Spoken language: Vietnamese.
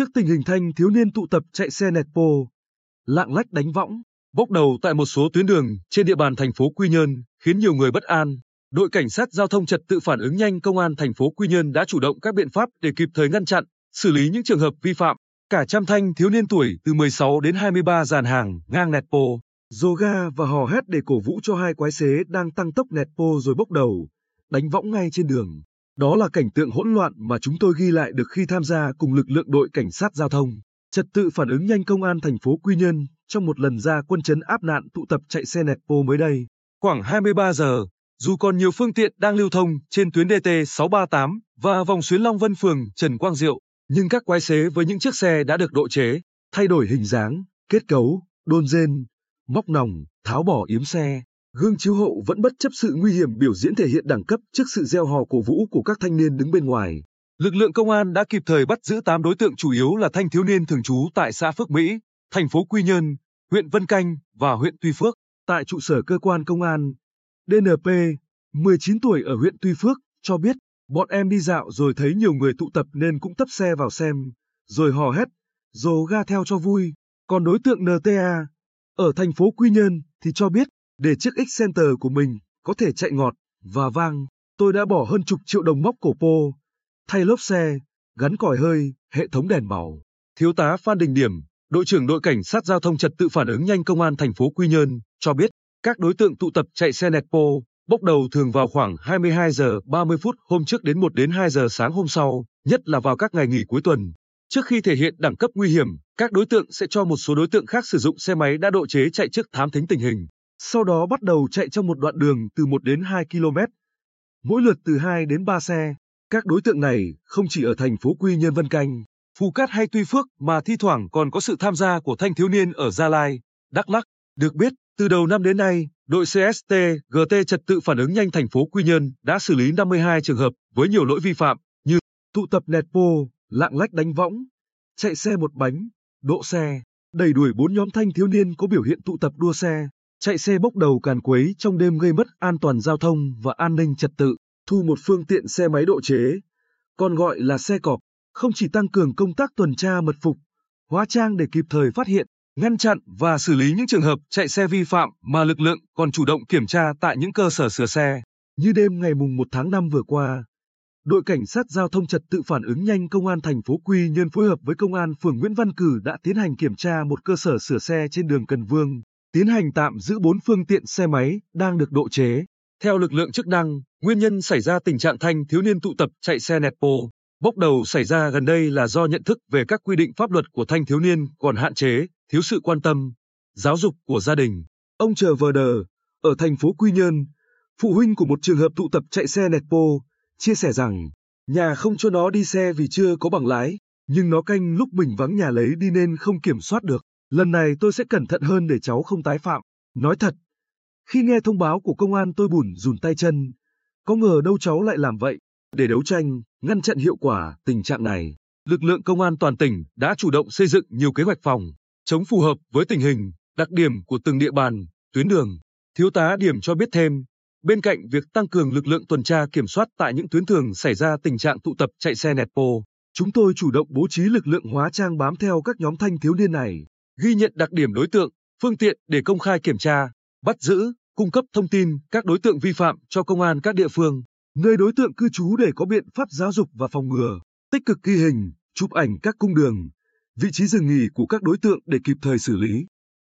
Trước tình hình thanh thiếu niên tụ tập chạy xe nẹt pô, lạng lách đánh võng, bốc đầu tại một số tuyến đường trên địa bàn thành phố Quy Nhơn, khiến nhiều người bất an. Đội cảnh sát giao thông trật tự phản ứng nhanh công an thành phố Quy Nhơn đã chủ động các biện pháp để kịp thời ngăn chặn, xử lý những trường hợp vi phạm. Cả trăm thanh thiếu niên tuổi từ 16 đến 23 dàn hàng ngang nẹt pô, rồ ga và hò hét để cổ vũ cho hai quái xế đang tăng tốc nẹt pô rồi bốc đầu, đánh võng ngay trên đường. Đó là cảnh tượng hỗn loạn mà chúng tôi ghi lại được khi tham gia cùng lực lượng đội cảnh sát giao thông. Trật tự phản ứng nhanh công an thành phố Quy Nhơn trong một lần ra quân chấn áp nạn tụ tập chạy xe nẹt bô mới đây. Khoảng 23 giờ, dù còn nhiều phương tiện đang lưu thông trên tuyến DT 638 và vòng xuyến Long Vân phường Trần Quang Diệu, nhưng các quái xế với những chiếc xe đã được độ chế, thay đổi hình dáng, kết cấu, đôn rên, móc nòng, tháo bỏ yếm xe, gương chiếu hậu vẫn bất chấp sự nguy hiểm biểu diễn thể hiện đẳng cấp trước sự gieo hò cổ vũ của các thanh niên đứng bên ngoài. Lực lượng công an đã kịp thời bắt giữ 8 đối tượng chủ yếu là thanh thiếu niên thường trú tại xã Phước Mỹ, thành phố Quy Nhơn, huyện Vân Canh và huyện Tuy Phước. Tại trụ sở cơ quan công an, DNP, 19 tuổi ở huyện Tuy Phước, cho biết bọn em đi dạo rồi thấy nhiều người tụ tập nên cũng tấp xe vào xem, rồi hò hét, dồ ga theo cho vui. Còn đối tượng NTA, ở thành phố Quy Nhơn thì cho biết để chiếc X-Center của mình có thể chạy ngọt và vang, tôi đã bỏ hơn chục triệu đồng móc cổ pô, thay lốp xe, gắn còi hơi, hệ thống đèn màu. Thiếu tá Phan Đình Điểm, đội trưởng đội cảnh sát giao thông trật tự phản ứng nhanh công an thành phố Quy Nhơn cho biết, các đối tượng tụ tập chạy xe nẹt pô, bốc đầu thường vào khoảng 22 giờ 30 phút hôm trước đến 1 đến 2 giờ sáng hôm sau, nhất là vào các ngày nghỉ cuối tuần. Trước khi thể hiện đẳng cấp nguy hiểm, các đối tượng sẽ cho một số đối tượng khác sử dụng xe máy đã độ chế chạy trước thám thính tình hình. Sau đó bắt đầu chạy trong một đoạn đường từ 1 đến 2 km, mỗi lượt từ 2 đến 3 xe. Các đối tượng này không chỉ ở thành phố Quy Nhơn Vân Canh, Phú Cát hay Tuy Phước mà thi thoảng còn có sự tham gia của thanh thiếu niên ở Gia Lai, Đắk Lắk. Được biết, từ đầu năm đến nay, đội CST GT trật tự phản ứng nhanh thành phố Quy Nhơn đã xử lý 52 trường hợp với nhiều lỗi vi phạm như tụ tập nẹt pô, lạng lách đánh võng, chạy xe một bánh, độ xe, đẩy đuổi bốn nhóm thanh thiếu niên có biểu hiện tụ tập đua xe, chạy xe bốc đầu càn quấy trong đêm gây mất an toàn giao thông và an ninh trật tự, thu một phương tiện xe máy độ chế, còn gọi là xe cọp, không chỉ tăng cường công tác tuần tra mật phục, hóa trang để kịp thời phát hiện, ngăn chặn và xử lý những trường hợp chạy xe vi phạm mà lực lượng còn chủ động kiểm tra tại những cơ sở sửa xe. Như đêm ngày mùng 1 tháng 5 vừa qua, đội cảnh sát giao thông trật tự phản ứng nhanh công an thành phố Quy Nhơn phối hợp với công an phường Nguyễn Văn Cử đã tiến hành kiểm tra một cơ sở sửa xe trên đường Cần Vương, tiến hành tạm giữ 4 phương tiện xe máy đang được độ chế. Theo lực lượng chức năng, nguyên nhân xảy ra tình trạng thanh thiếu niên tụ tập chạy xe nẹt pô bốc đầu xảy ra gần đây là do nhận thức về các quy định pháp luật của thanh thiếu niên còn hạn chế, thiếu sự quan tâm, giáo dục của gia đình. Ông Trờ Vờ Đờ, ở thành phố Quy Nhơn, phụ huynh của một trường hợp tụ tập chạy xe nẹt pô chia sẻ rằng, nhà không cho nó đi xe vì chưa có bằng lái, nhưng nó canh lúc mình vắng nhà lấy đi nên không kiểm soát được. Lần này tôi sẽ cẩn thận hơn để cháu không tái phạm. Nói thật, khi nghe thông báo của công an tôi bùn rùn tay chân, có ngờ đâu cháu lại làm vậy. Để đấu tranh, ngăn chặn hiệu quả tình trạng này, lực lượng công an toàn tỉnh đã chủ động xây dựng nhiều kế hoạch phòng, chống phù hợp với tình hình, đặc điểm của từng địa bàn, tuyến đường. Thiếu tá Điểm cho biết thêm, bên cạnh việc tăng cường lực lượng tuần tra kiểm soát tại những tuyến thường xảy ra tình trạng tụ tập chạy xe nẹt pô, chúng tôi chủ động bố trí lực lượng hóa trang bám theo các nhóm thanh thiếu niên này, ghi nhận đặc điểm đối tượng, phương tiện để công khai kiểm tra, bắt giữ, cung cấp thông tin các đối tượng vi phạm cho công an các địa phương, nơi đối tượng cư trú để có biện pháp giáo dục và phòng ngừa, tích cực ghi hình, chụp ảnh các cung đường, vị trí dừng nghỉ của các đối tượng để kịp thời xử lý.